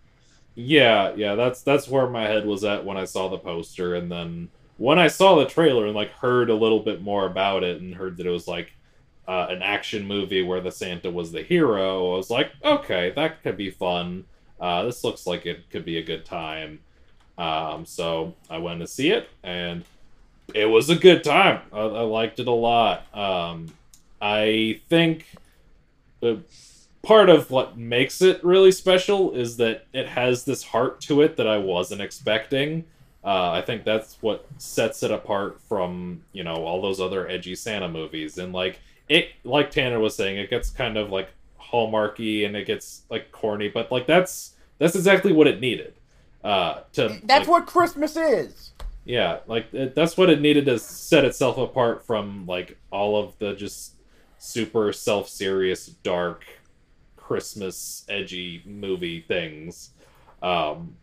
Yeah, yeah, that's that's where my head was at when I saw the poster, and then when I saw the trailer and like heard a little bit more about it and heard that it was like uh, an action movie where the Santa was the hero, I was like, okay, that could be fun. Uh, this looks like it could be a good time. Um, so I went to see it, and it was a good time. I, I liked it a lot. Um, I think the part of what makes it really special is that it has this heart to it that I wasn't expecting. Uh, I think that's what sets it apart from you know all those other edgy Santa movies, and like it, like Tanner was saying, it gets kind of like hallmarky and it gets like corny, but like that's that's exactly what it needed. Uh, to That's like, what Christmas is. yeah, like it, that's what it needed to set itself apart from like all of the just super self-serious, dark Christmas edgy movie things. Um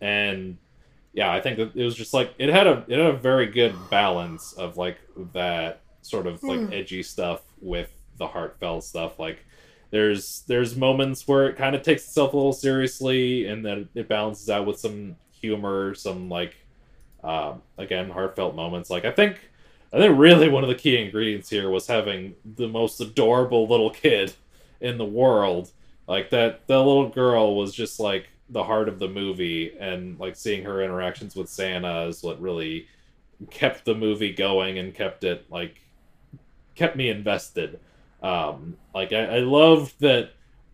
and yeah, I think that it was just like it had a it had a very good balance of like that sort of like Hmm. edgy stuff with the heartfelt stuff. Like there's there's moments where it kind of takes itself a little seriously and then it balances out with some humor some like um, again heartfelt moments. Like i think i think really one of the key ingredients here was having the most adorable little kid in the world. Like that that little girl was just like the heart of the movie and like seeing her interactions with santa is what really kept the movie going and kept it like kept me invested. Um like i, I that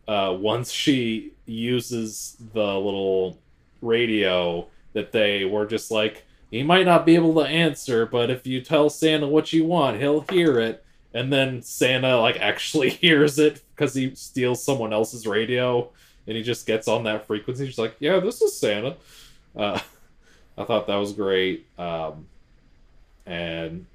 uh once she uses the little radio that they were just like he might not be able to answer but if you tell santa what you want he'll hear it. And then santa like actually hears it because he steals someone else's radio and he just gets on that frequency. He's like yeah this is santa. Uh i thought that was great. Um and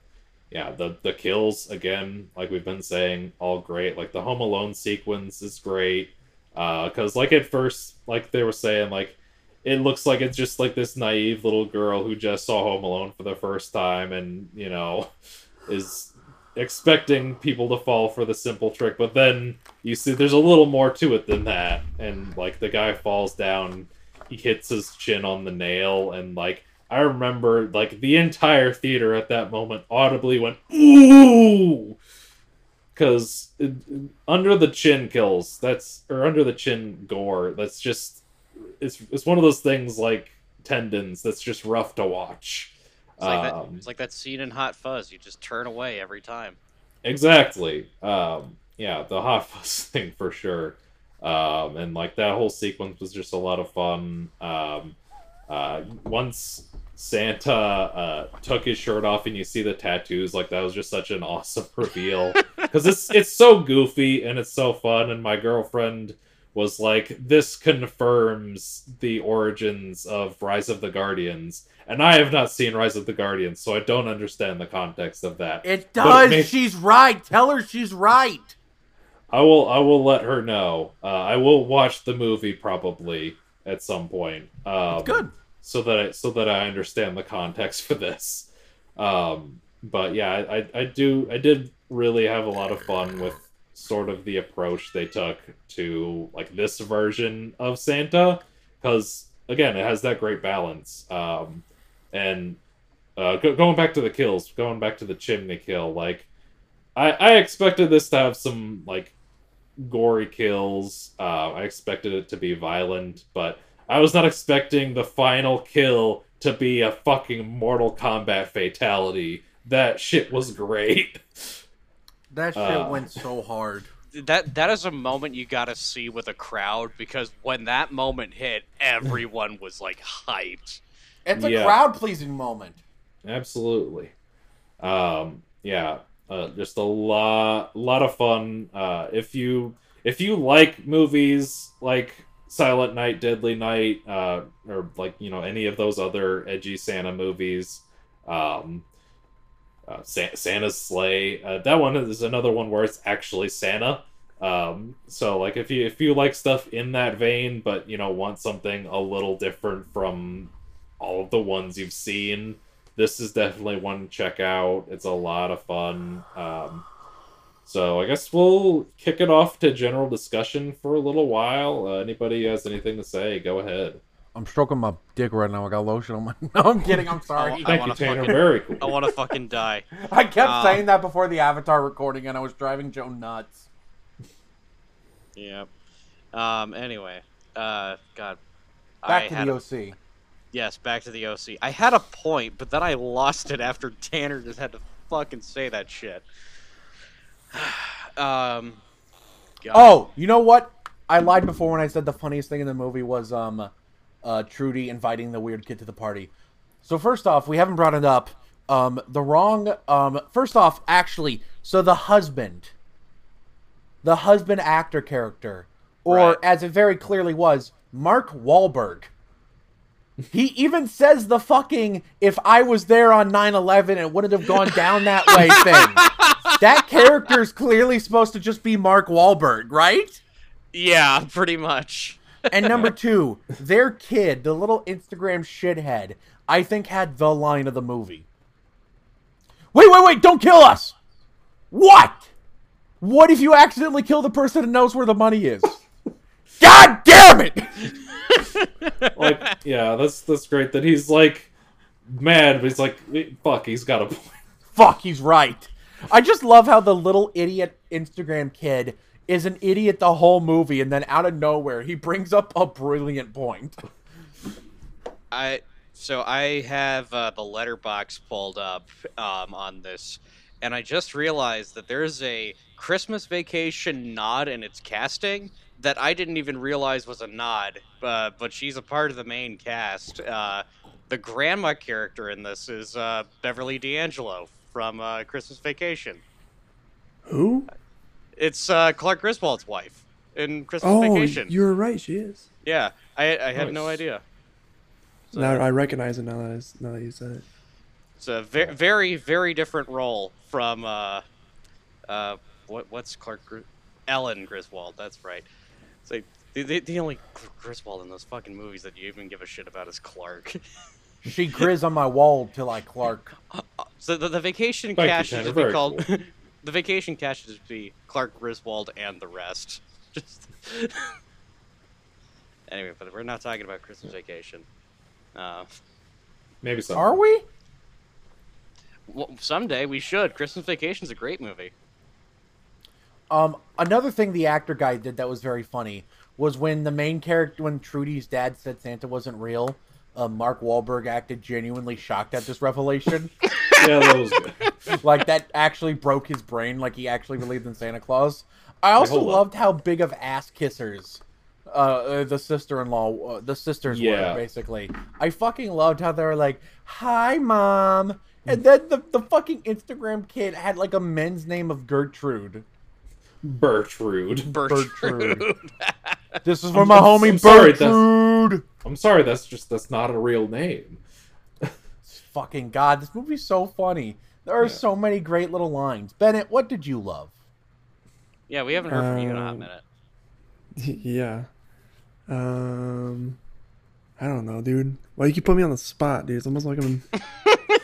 yeah the the kills again like we've been saying all great. Like the home alone sequence is great uh because like at first like they were saying like it looks like it's just like this naive little girl who just saw home alone for the first time and you know is expecting people to fall for the simple trick but then you see there's a little more to it than that and like the guy falls down he hits his chin on the nail and like I remember like the entire theater at that moment audibly went ooh because under the chin kills that's or under the chin gore that's just it's it's one of those things like tendons that's just rough to watch. It's like, Um, that, it's like that scene in Hot Fuzz. You just turn away every time. Exactly. Um, yeah, the hot fuzz thing for sure. um, and like that whole sequence was just a lot of fun. Um, uh, once Santa uh, took his shirt off and you see the tattoos, like that was just such an awesome reveal because it's it's so goofy and it's so fun. And my girlfriend was like, "This confirms the origins of Rise of the Guardians." And I have not seen Rise of the Guardians, so I don't understand the context of that. It does. may- She's right. Tell her she's right. I will I will let her know. Uh, I will watch the movie probably at some point. Um, good. So that I, so that I understand the context for this. Um, but yeah, I, I I do I did really have a lot of fun with sort of the approach they took to like this version of Santa because again it has that great balance. Um, and uh, go, going back to the kills, going back to the chimney kill, like I, I expected this to have some like gory kills. Uh, I expected it to be violent, but I was not expecting the final kill to be a fucking Mortal Kombat fatality. That shit was great. That shit Uh. went so hard. That that is a moment you got to see with a crowd because when that moment hit, everyone was like hyped. It's a Yeah. crowd pleasing moment. Absolutely. Um, yeah, uh, just a lot, lot of fun. Uh, if you if you like movies like Silent Night, Deadly Night, uh, or like you know any of those other edgy Santa movies, um, uh, Sa- Santa's Slay. Uh, that one is another one where it's actually Santa. Um, so like if you if you like stuff in that vein, but you know want something a little different from all of the ones you've seen, this is definitely one to check out. It's a lot of fun. Um, so I guess we'll kick it off to general discussion for a little while. Uh, anybody has anything to say? Go ahead. I'm stroking my dick right now. I got lotion on my. No, I'm kidding. I'm sorry. I Thank you, wanna Tanner. fucking- Very cool. I want to fucking die. I kept Uh, saying that before the Avatar recording, and I was driving Joe nuts. Yep. Um. Anyway. Uh. God. I Back to had the a- OC. yes. Back to the OC. I had a point, but then I lost it after Tanner just had to fucking say that shit. um. God. Oh, you know what? I lied before when I said the funniest thing in the movie was um, uh, Trudy inviting the weird kid to the party. So first off, we haven't brought it up. Um, the wrong. Um, first off, actually, so the husband, the husband actor character, or Right. as it very clearly was, Mark Wahlberg. He even says the fucking "if I was there on 9/11, it wouldn't have gone down that way" thing. That character is clearly supposed to just be Mark Wahlberg, right? Yeah. Pretty much. And number two, their kid, the little Instagram shithead, I think had the line of the movie. Wait, wait, wait! Don't kill us. What? What if you accidentally kill the person that knows where the money is? God damn it! like, yeah, that's that's great that he's like mad, but he's like, fuck, he's got a point. Fuck, he's right. I just love how the little idiot Instagram kid is an idiot the whole movie, and then out of nowhere, he brings up a brilliant point. I so I have uh, the Letterboxd pulled up um, on this, and I just realized that there's a Christmas Vacation nod in its casting that I didn't even realize was a nod. Uh, but she's a part of the main cast. Uh, the grandma character in this is uh, Beverly D'Angelo from uh, Christmas Vacation. Who? It's uh, Clark Griswold's wife in Christmas Vacation. Oh, Vacation. you're right. She is. Yeah, I, I had no idea. So- Now I recognize it now that, it's, now that you said it. It's a ve- very, very different role from uh, uh, what what's Clark Gr- Ellen Griswold. That's right. It's like the, the, the only Griswold in those fucking movies that you even give a shit about is Clark. She grizz on my wall till I Clark. so the, the vacation Thank you, cast should be Very called the vacation cast should just be Clark Griswold and the rest. Just anyway, but we're not talking about Christmas Vacation. Uh, Maybe so. Are we? well, someday we should. Christmas Vacation's a great movie. Um, another thing the actor guy did that was very funny was when the main character, when Trudy's dad said Santa wasn't real, uh, Mark Wahlberg acted genuinely shocked at this revelation. Yeah, that was good. Like that actually broke his brain. Like he actually believed in Santa Claus. I also hold up. loved how big of ass kissers uh, uh, the sister-in-law, uh, the sisters Yeah. were basically. I fucking loved how they were like, "Hi, mom," and then the the fucking Instagram kid had like a men's name of Gertrude. Bertrude. Bertrude. This is for my I'm- homie I'm sorry, that's- Bertrude. I'm sorry, that's just that's not a real name. Fucking god, this movie's so funny. There are Yeah. so many great little lines. Bennett, what did you love? Yeah, we haven't heard from you in a hot Um, minute. yeah. Um, I don't know, dude. Why you keep putting me on the spot, dude? It's almost like I'm.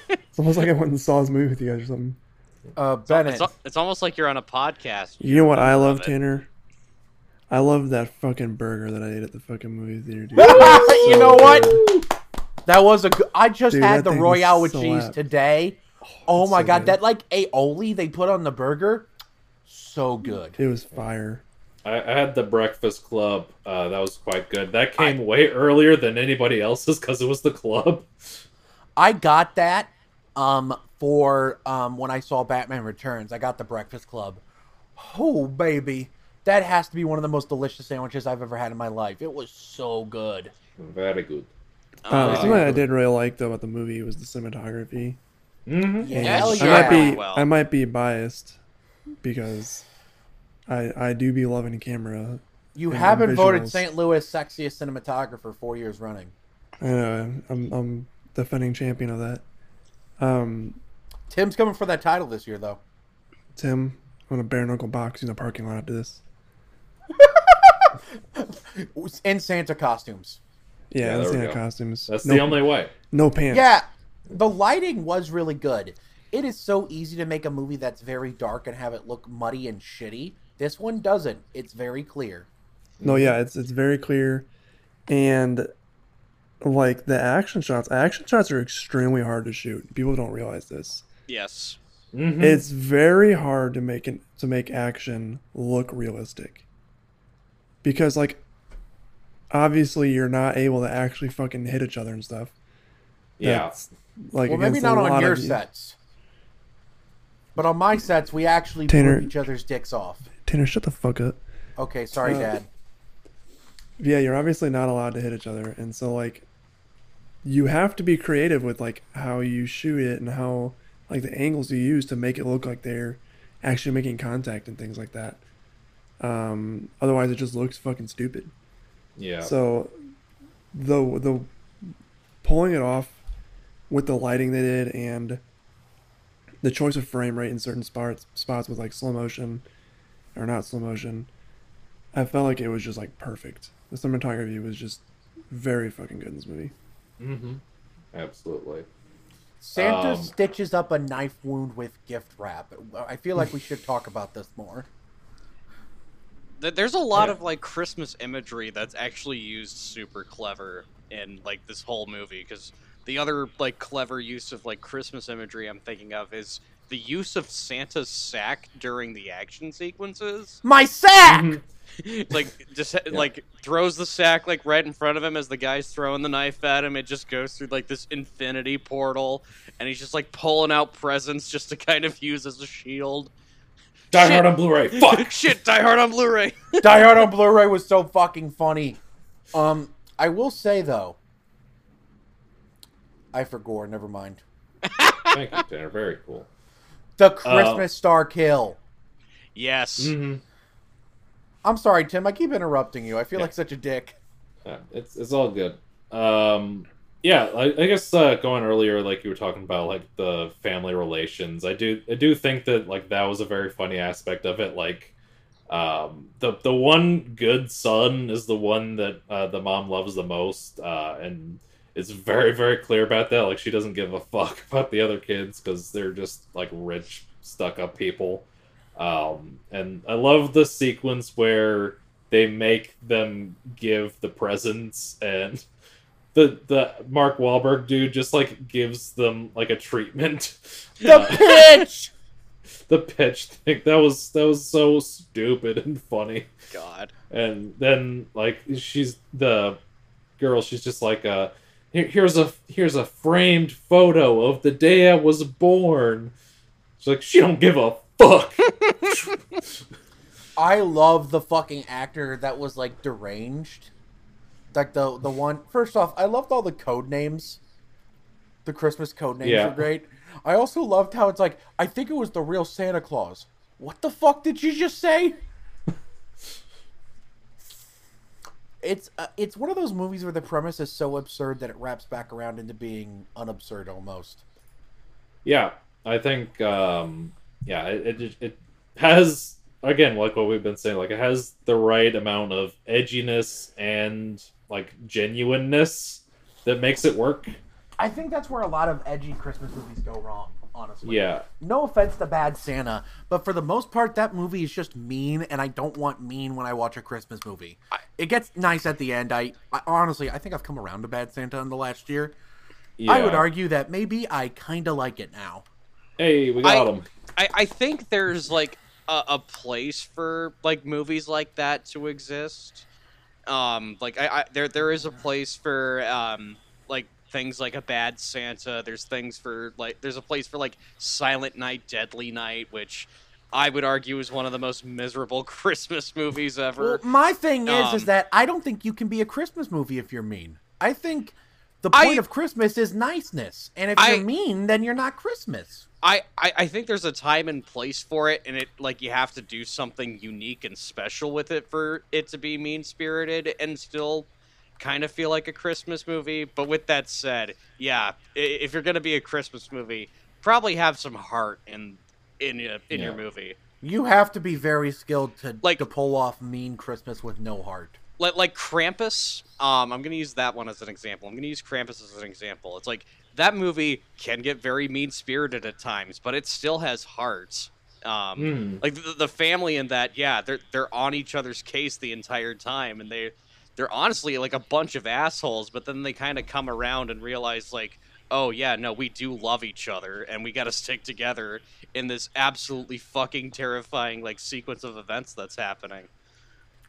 it's almost like I went and saw this movie with you guys or something. Uh, Bennett. It's, al- it's almost like you're on a podcast. You know what I love, it. Tanner? I love that fucking burger that I ate at the fucking movie theater, dude. you know what? That was a good. I just Dude, had the Royale with so cheese apt. today. Oh, it's my so god, good. that like aioli they put on the burger, so good. It was fire. I, I had the Breakfast Club. Uh, that was quite good. That came way earlier than anybody else's because it was the club. I got that um for um when I saw Batman Returns. I got the Breakfast Club. Oh baby, that has to be one of the most delicious sandwiches I've ever had in my life. It was so good. Very good. Uh, Uh, something I did really like though about the movie was the cinematography. Mm-hmm. Yeah, Yeah, sure. I might be Well. I might be biased because I I do be loving camera. You haven't voted. St. Louis sexiest cinematographer four years running. I know I'm I'm defending champion of that. Um, Tim's coming for that title this year, though. Tim, I'm gonna bare knuckle box in the parking lot after this. In Santa costumes. Yeah, Yeah, there that's we Santa go. costumes. That's no, the only way. no pants. Yeah, the lighting was really good. It is so easy to make a movie that's very dark and have it look muddy and shitty. This one doesn't. It's very clear. No, yeah, it's it's very clear, and like the action shots. Action shots are extremely hard to shoot. People don't realize this. yes. Mhm. It's very hard to make an, to make action look realistic. Because like obviously you're not able to actually fucking hit each other and stuff. yeah. That's, like Well, maybe against a not on your of sets. But on my sets, we actually Tanner- blew each other's dicks off. Tanner, shut the fuck up. Okay, sorry, Uh, Dad. Yeah, you're obviously not allowed to hit each other, and so like you have to be creative with like how you shoot it and how like the angles you use to make it look like they're actually making contact and things like that. Um, otherwise, it just looks fucking stupid. yeah. So the the pulling it off with the lighting they did and the choice of frame rate in certain spots spots with like slow motion or not slow motion, I felt like it was just like perfect. The cinematography was just very fucking good in this movie. mm-hmm. Absolutely. Santa um, stitches up a knife wound with gift wrap. I feel like we should talk about this more. There's a lot Yeah. of like Christmas imagery that's actually used super clever in like this whole movie because the other like clever use of like Christmas imagery I'm thinking of is the use of Santa's sack during the action sequences. My sack! Mhm. like just like throws the sack like right in front of him as the guy's throwing the knife at him. It just goes through like this infinity portal, and he's just like pulling out presents just to kind of use as a shield. Die Shit. Hard on Blu-ray. Fuck. Shit, Die Hard on Blu-ray. Die Hard on Blu-ray was so fucking funny. Um, I will say though, I forgot. Never mind. Thank you, Tanner. Very cool. The Christmas Star kill. yes. Mm-hmm. I'm sorry, Tim. I keep interrupting you. I feel Yeah. like such a dick. Yeah, it's it's all good. Um, yeah, I, I guess uh, going earlier, like you were talking about, like the family relations. I do I do think that like that was a very funny aspect of it. Like, um, the the one good son is the one that uh, the mom loves the most, uh, and it's very very clear about that. Like she doesn't give a fuck about the other kids because they're just like rich stuck up people. Um, and I love the sequence where they make them give the presents and the the Mark Wahlberg dude just like gives them like a treatment. The Uh, pitch. the pitch thing that was that was so stupid and funny. God. And then like she's the girl, she's just like uh "Here- here's a here's a framed photo of the day I was born. She's like she don't give a fuck. I love the fucking actor that was like deranged. Like the the one. First off, I loved all the code names. The Christmas code names Yeah. were great. I also loved how it's like I think it was the real Santa Claus. What the fuck did you just say? It's uh, it's one of those movies where the premise is so absurd that it wraps back around into being unabsurd almost. Yeah, I think um yeah, it, it it has again like what we've been saying, like it has the right amount of edginess and like genuineness that makes it work. I think that's where a lot of edgy Christmas movies go wrong, honestly. Yeah. No offense to Bad Santa, but for the most part, that movie is just mean, and I don't want mean when I watch a Christmas movie. it gets nice at the end. I, I honestly, I think I've come around to Bad Santa in the last year. Yeah. I would argue that maybe I kind of like it now. Hey, we got I- him. I, I think there's like a, a place for like movies like that to exist. Um, like I, I there there is a place for um like things like a bad Santa. There's things for like there's a place for like Silent Night, Deadly Night, which I would argue is one of the most miserable Christmas movies ever. Well, my thing is, is Um, that I don't think you can be a Christmas movie if you're mean. I think the I- point of Christmas is niceness, and if I- you're mean, then you're not Christmas. I, I, I think there's a time and place for it, and it like you have to do something unique and special with it for it to be mean spirited and still kind of feel like a Christmas movie. But with that said, yeah, if you're gonna be a Christmas movie, probably have some heart in in your in your movie. You have to be very skilled to Like- to pull off mean Christmas with no heart. Like like Krampus. Um, I'm gonna use that one as an example. I'm gonna use Krampus as an example. It's like that movie can get very mean spirited at times, but it still has heart. Um, Hmm. like the, the family in that yeah they're they're on each other's case the entire time and they they're honestly like a bunch of assholes but then they kind of come around and realize like oh yeah no we do love each other and we got to stick together in this absolutely fucking terrifying like sequence of events that's happening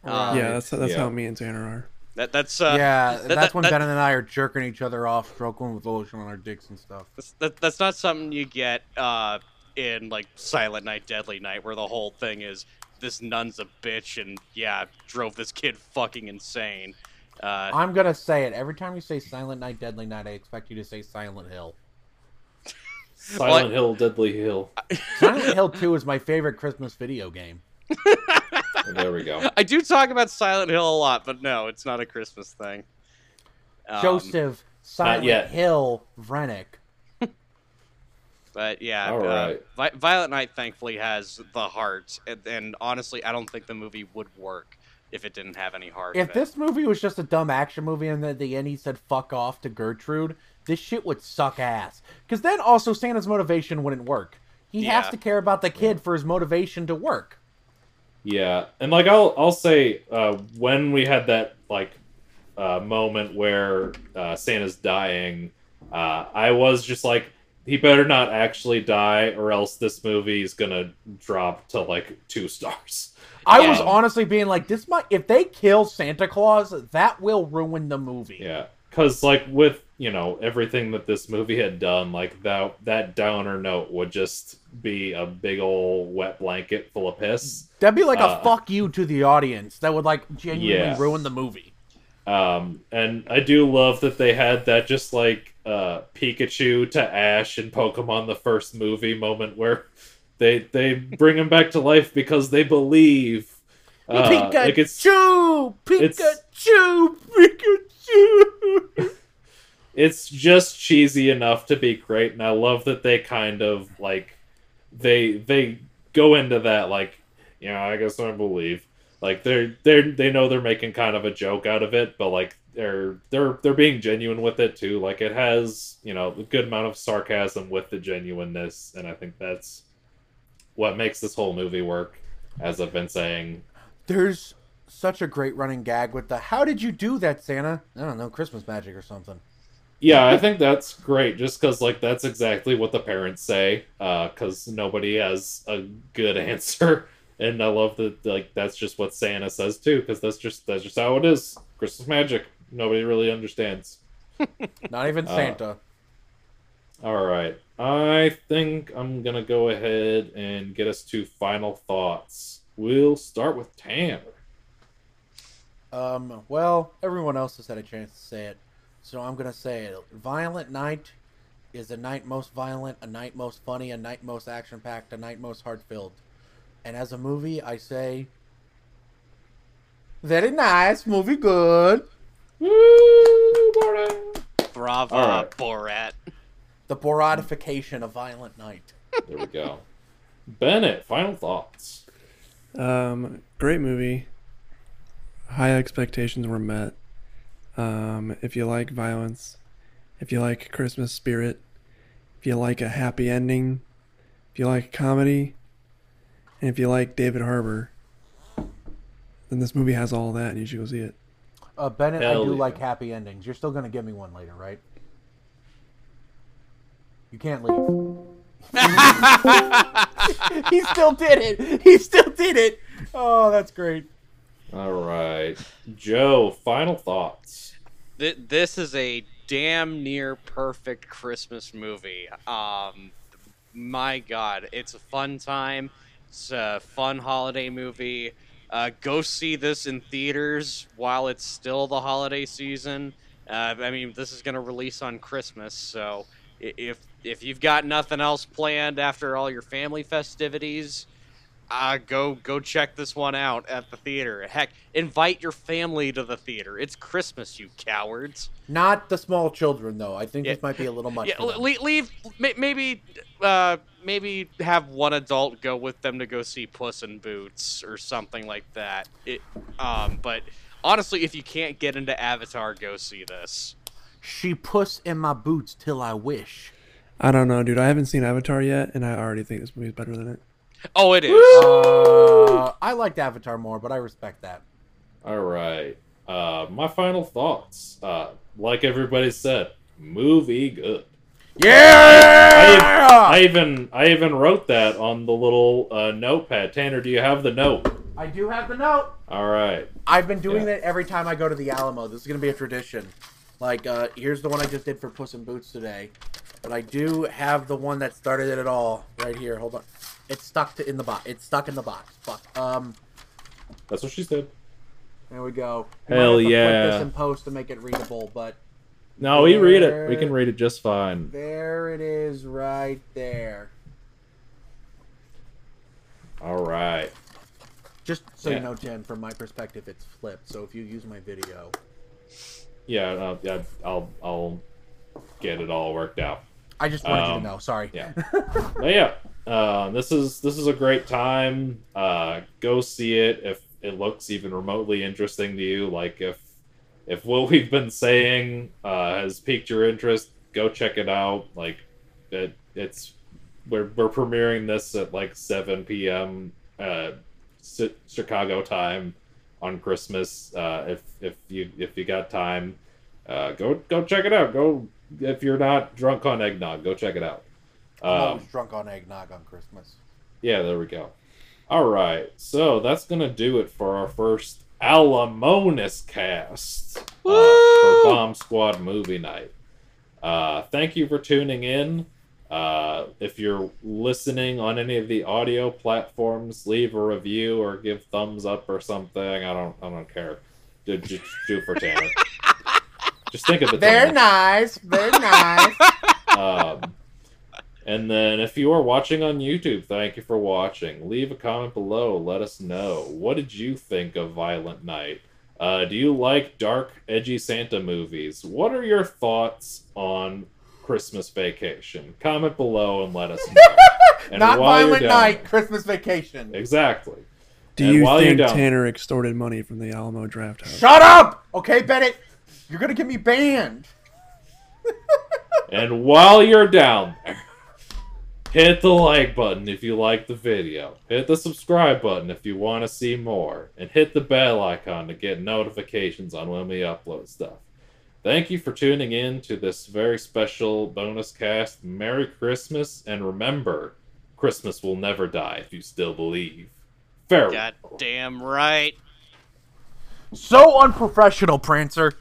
Um, yeah, that's that's yeah. how me and Tanner are. that that's uh yeah, that- that's that- when that- Ben and I are jerking each other off, stroking with lotion on our dicks and stuff. that's, that, that's not something you get uh in like silent night deadly night where the whole thing is this nun's a bitch and yeah drove this kid fucking insane uh I'm gonna say it every time you say Silent Night, Deadly Night. I expect you to say Silent Hill. Silent Hill, Deadly Hill. Silent Hill Two is my favorite Christmas video game. There we go. I do talk about Silent Hill a lot, but no, it's not a Christmas thing. Um, Joseph Silent. Hill Vrenick. But yeah, All uh, right. Vi- Violent Night thankfully has the heart, and, and honestly, I don't think the movie would work if it didn't have any heart. If this movie was just a dumb action movie and at the end he said "fuck off" to Gertrude, this shit would suck ass. Because then also Santa's motivation wouldn't work. He has to care about the kid for his motivation to work. Yeah, and like I'll I'll say uh, when we had that like uh, moment where uh, Santa's dying, uh, I was just like, he better not actually die, or else this movie is gonna drop to like two stars. I was Um, honestly being like, this might if they kill Santa Claus, that will ruin the movie. Yeah, because like with you know everything that this movie had done, like that that downer note would just be a big old wet blanket full of piss. That'd be like Uh, a fuck you to the audience. That would like genuinely ruin the movie. Um, and I do love that they had that just like uh, Pikachu to Ash in Pokemon the first movie moment where they they bring him back to life because they believe. Uh, Pikachu, like it's Pikachu, Pikachu. it's just cheesy enough to be great, and I love that they kind of like they they go into that like you know I guess I believe like they're they're they know they're making kind of a joke out of it, but like they're they're they're being genuine with it too. Like it has you know a good amount of sarcasm with the genuineness, and I think that's what makes this whole movie work. As I've been saying, There's such a great running gag with the "How did you do that, Santa?" I don't know, Christmas magic or something. Yeah, I think that's great. Just because, like, that's exactly what the parents say. Uh, because nobody has a good answer, and I love that. Like, that's just what Santa says too. Because that's just that's just how it is. Christmas magic. Nobody really understands. Not even Uh, Santa. All right, I think I'm gonna go ahead and get us to final thoughts. we'll start with Tanner. Um, well, everyone else has had a chance to say it, so I'm gonna say it. Violent Night is a night most violent, a night most funny, a night most action packed, a night most heart filled. And as a movie, I say very nice, movie good. Woo, Borat. Bravo, All right. Borat. The Boratification of Violent Night. There we go. Bennett, final thoughts. Um, great movie. High expectations were met. Um, if you like violence, if you like Christmas spirit, if you like a happy ending, if you like comedy, and if you like David Harbour, then this movie has all that, and you should go see it. Uh, Bennett, Hell I do yeah. like happy endings. You're still gonna give me one later, right? You can't leave. he still did it. He still did it. Oh, that's great. All right. Joe, final thoughts. Th- this is a damn near perfect Christmas movie. Um, my God, it's a fun time. It's a fun holiday movie. Uh, go see this in theaters while it's still the holiday season. Uh, I mean, this is going to release on Christmas, so if if you've got nothing else planned after all your family festivities, uh, go go check this one out at the theater. Heck, invite your family to the theater. It's Christmas, you cowards. Not the small children, though. I think Yeah. this might be a little much. Yeah, leave, leave maybe uh, maybe have one adult go with them to go see Puss in Boots or something like that. It, um, but honestly, if you can't get into Avatar, go see this. She puss in my boots till I wish. I don't know, dude. I haven't seen Avatar yet, and I already think this movie is better than it. Oh, it is. Uh, I liked Avatar more, but I respect that. All right. Uh, my final thoughts. Uh, like everybody said, movie good. Yeah! I even I even wrote that on the little uh, notepad. Tanner, do you have the note? I do have the note. All right. I've been doing Yeah. it every time I go to the Alamo. This is gonna be a tradition. Like, uh, here's the one I just did for Puss in Boots today. But I do have the one that started it all right here. Hold on. It's stuck to in the box. It's stuck in the box. Fuck. Um, That's what she said. there we go. We Hell might have to yeah. Put this in post to make it readable, but No, we read it. We can read it just fine. there it is, right there. All right. Just so Yeah. you know, Jen, from my perspective, it's flipped. So if you use my video, Yeah, uh, yeah. I'll I'll get it all worked out. I just wanted you Um, to know. Sorry. yeah. But yeah, uh, this is this is a great time. Uh, go see it if it looks even remotely interesting to you. Like if if what we've been saying uh, has piqued your interest, go check it out. Like it, it's we're we're premiering this at like 7 p.m. Uh, Chi- Chicago time on Christmas. Uh, if if you if you got time, uh, go go check it out. Go if you're not drunk on eggnog, go check it out. Um, drunk on eggnog on Christmas. yeah, there we go. All right, so that's gonna do it for our first Alamonis cast uh, for Bomb Squad Movie Night. Uh, thank you for tuning in. Uh, if you're listening on any of the audio platforms, leave a review or give thumbs up or something. I don't, I don't care. Do, just do for Tanner. just think of it. Very nice. Very nice. Um, and then if you are watching on YouTube, thank you for watching. Leave a comment below. Let us know. What did you think of Violent Night? Uh, do you like dark, edgy Santa movies? What are your thoughts on Christmas Vacation? Comment below and let us know. And Not violent down night. Christmas vacation. Exactly. Do And you while think down- Tanner extorted money from the Alamo Drafthouse? Shut up. Okay, Bennett. You're gonna get me banned. And while you're down there, hit the like button if you like the video. Hit the subscribe button if you want to see more. And hit the bell icon to get notifications on when we upload stuff. Thank you for tuning in to this very special bonus cast. Merry Christmas, and remember, Christmas will never die if you still believe. Farewell. God damn right. So unprofessional, Prancer.